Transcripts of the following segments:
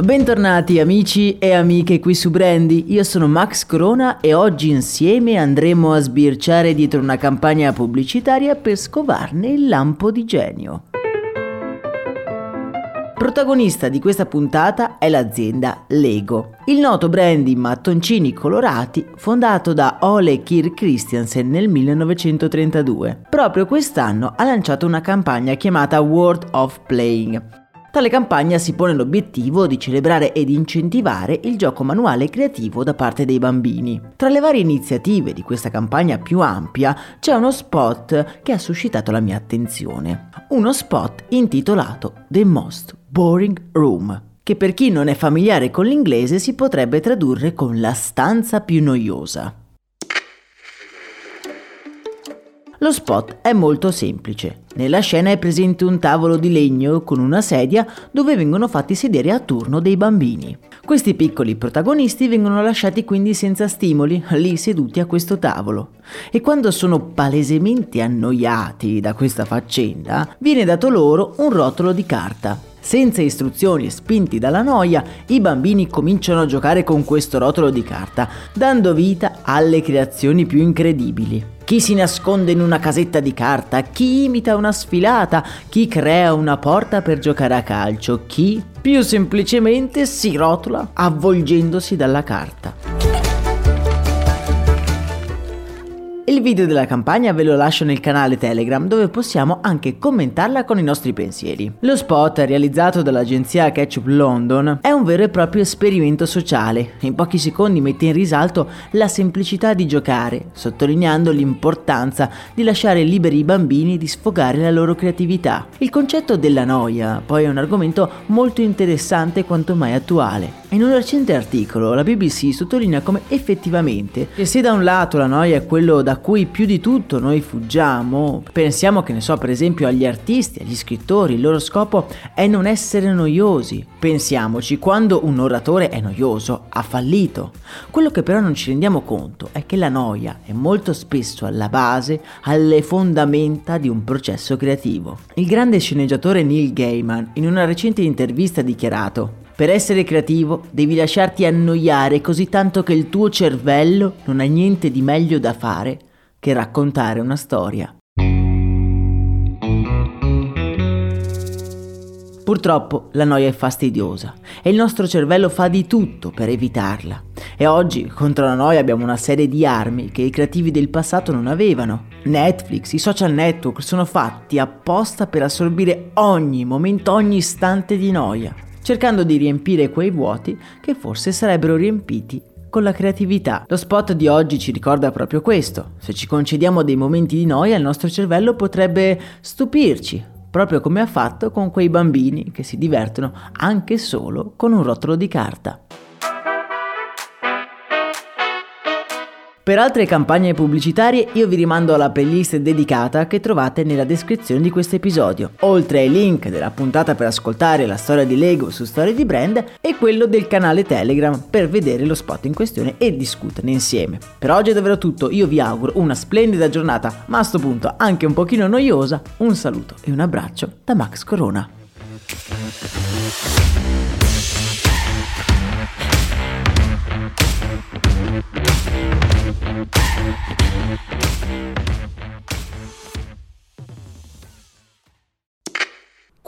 Bentornati amici e amiche qui su Brandy, io sono Max Corona e oggi insieme andremo a sbirciare dietro una campagna pubblicitaria per scovarne il lampo di genio. Protagonista di questa puntata è l'azienda Lego, il noto brand di mattoncini colorati fondato da Ole Kir Christiansen nel 1932. Proprio quest'anno ha lanciato una campagna chiamata World of Playing, Tale campagna si pone l'obiettivo di celebrare ed incentivare il gioco manuale creativo da parte dei bambini. Tra le varie iniziative di questa campagna più ampia c'è uno spot che ha suscitato la mia attenzione. Uno spot intitolato The Most Boring Room che per chi non è familiare con l'inglese si potrebbe tradurre con la stanza più noiosa. Lo spot è molto semplice. Nella scena è presente un tavolo di legno con una sedia dove vengono fatti sedere a turno dei bambini. Questi piccoli protagonisti vengono lasciati quindi senza stimoli, lì seduti a questo tavolo. E quando sono palesemente annoiati da questa faccenda, viene dato loro un rotolo di carta. Senza istruzioni e spinti dalla noia, i bambini cominciano a giocare con questo rotolo di carta, dando vita alle creazioni più incredibili chi si nasconde in una casetta di carta, chi imita una sfilata, chi crea una porta per giocare a calcio, chi più semplicemente si rotola avvolgendosi dalla carta. Il video della campagna ve lo lascio nel canale Telegram dove possiamo anche commentarla con i nostri pensieri. Lo spot realizzato dall'agenzia Ketchup London è un vero e proprio esperimento sociale. In pochi secondi mette in risalto la semplicità di giocare, sottolineando l'importanza di lasciare liberi i bambini di sfogare la loro creatività. Il concetto della noia poi è un argomento molto interessante quanto mai attuale. In un recente articolo la BBC sottolinea come effettivamente che se da un lato la noia è quello da cui più di tutto noi fuggiamo, pensiamo che ne so per esempio agli artisti, agli scrittori, il loro scopo è non essere noiosi. Pensiamoci, quando un oratore è noioso ha fallito. Quello che però non ci rendiamo conto è che la noia è molto spesso alla base, alle fondamenta di un processo creativo. Il grande sceneggiatore Neil Gaiman in una recente intervista ha dichiarato per essere creativo devi lasciarti annoiare così tanto che il tuo cervello non ha niente di meglio da fare che raccontare una storia. Purtroppo la noia è fastidiosa e il nostro cervello fa di tutto per evitarla. E oggi contro la noia abbiamo una serie di armi che i creativi del passato non avevano. Netflix, i social network sono fatti apposta per assorbire ogni momento, ogni istante di noia cercando di riempire quei vuoti che forse sarebbero riempiti con la creatività. Lo spot di oggi ci ricorda proprio questo. Se ci concediamo dei momenti di noia, il nostro cervello potrebbe stupirci, proprio come ha fatto con quei bambini che si divertono anche solo con un rotolo di carta. Per altre campagne pubblicitarie io vi rimando alla playlist dedicata che trovate nella descrizione di questo episodio, oltre ai link della puntata per ascoltare la storia di Lego su Storie di Brand e quello del canale Telegram per vedere lo spot in questione e discuterne insieme. Per oggi è davvero tutto, io vi auguro una splendida giornata, ma a sto punto anche un pochino noiosa, un saluto e un abbraccio da Max Corona.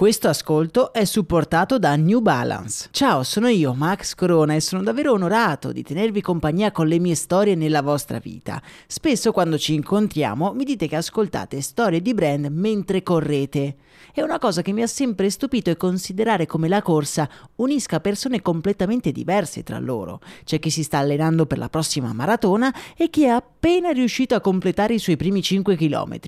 Questo ascolto è supportato da New Balance. Ciao, sono io, Max Corona, e sono davvero onorato di tenervi compagnia con le mie storie nella vostra vita. Spesso quando ci incontriamo mi dite che ascoltate storie di brand mentre correte. E una cosa che mi ha sempre stupito è considerare come la corsa unisca persone completamente diverse tra loro. C'è chi si sta allenando per la prossima maratona e chi è appena riuscito a completare i suoi primi 5 km.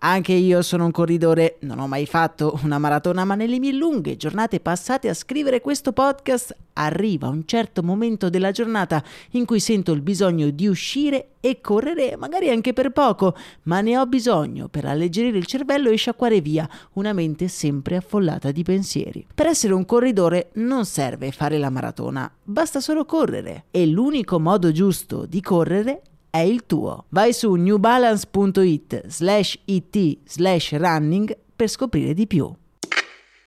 Anche io sono un corridore, non ho mai fatto una maratona, ma nelle mie lunghe giornate passate a scrivere questo podcast arriva un certo momento della giornata in cui sento il bisogno di uscire e correre, magari anche per poco, ma ne ho bisogno per alleggerire il cervello e sciacquare via una mente sempre affollata di pensieri. Per essere un corridore non serve fare la maratona, basta solo correre e l'unico modo giusto di correre è il tuo. Vai su newbalance.it slash it slash running per scoprire di più.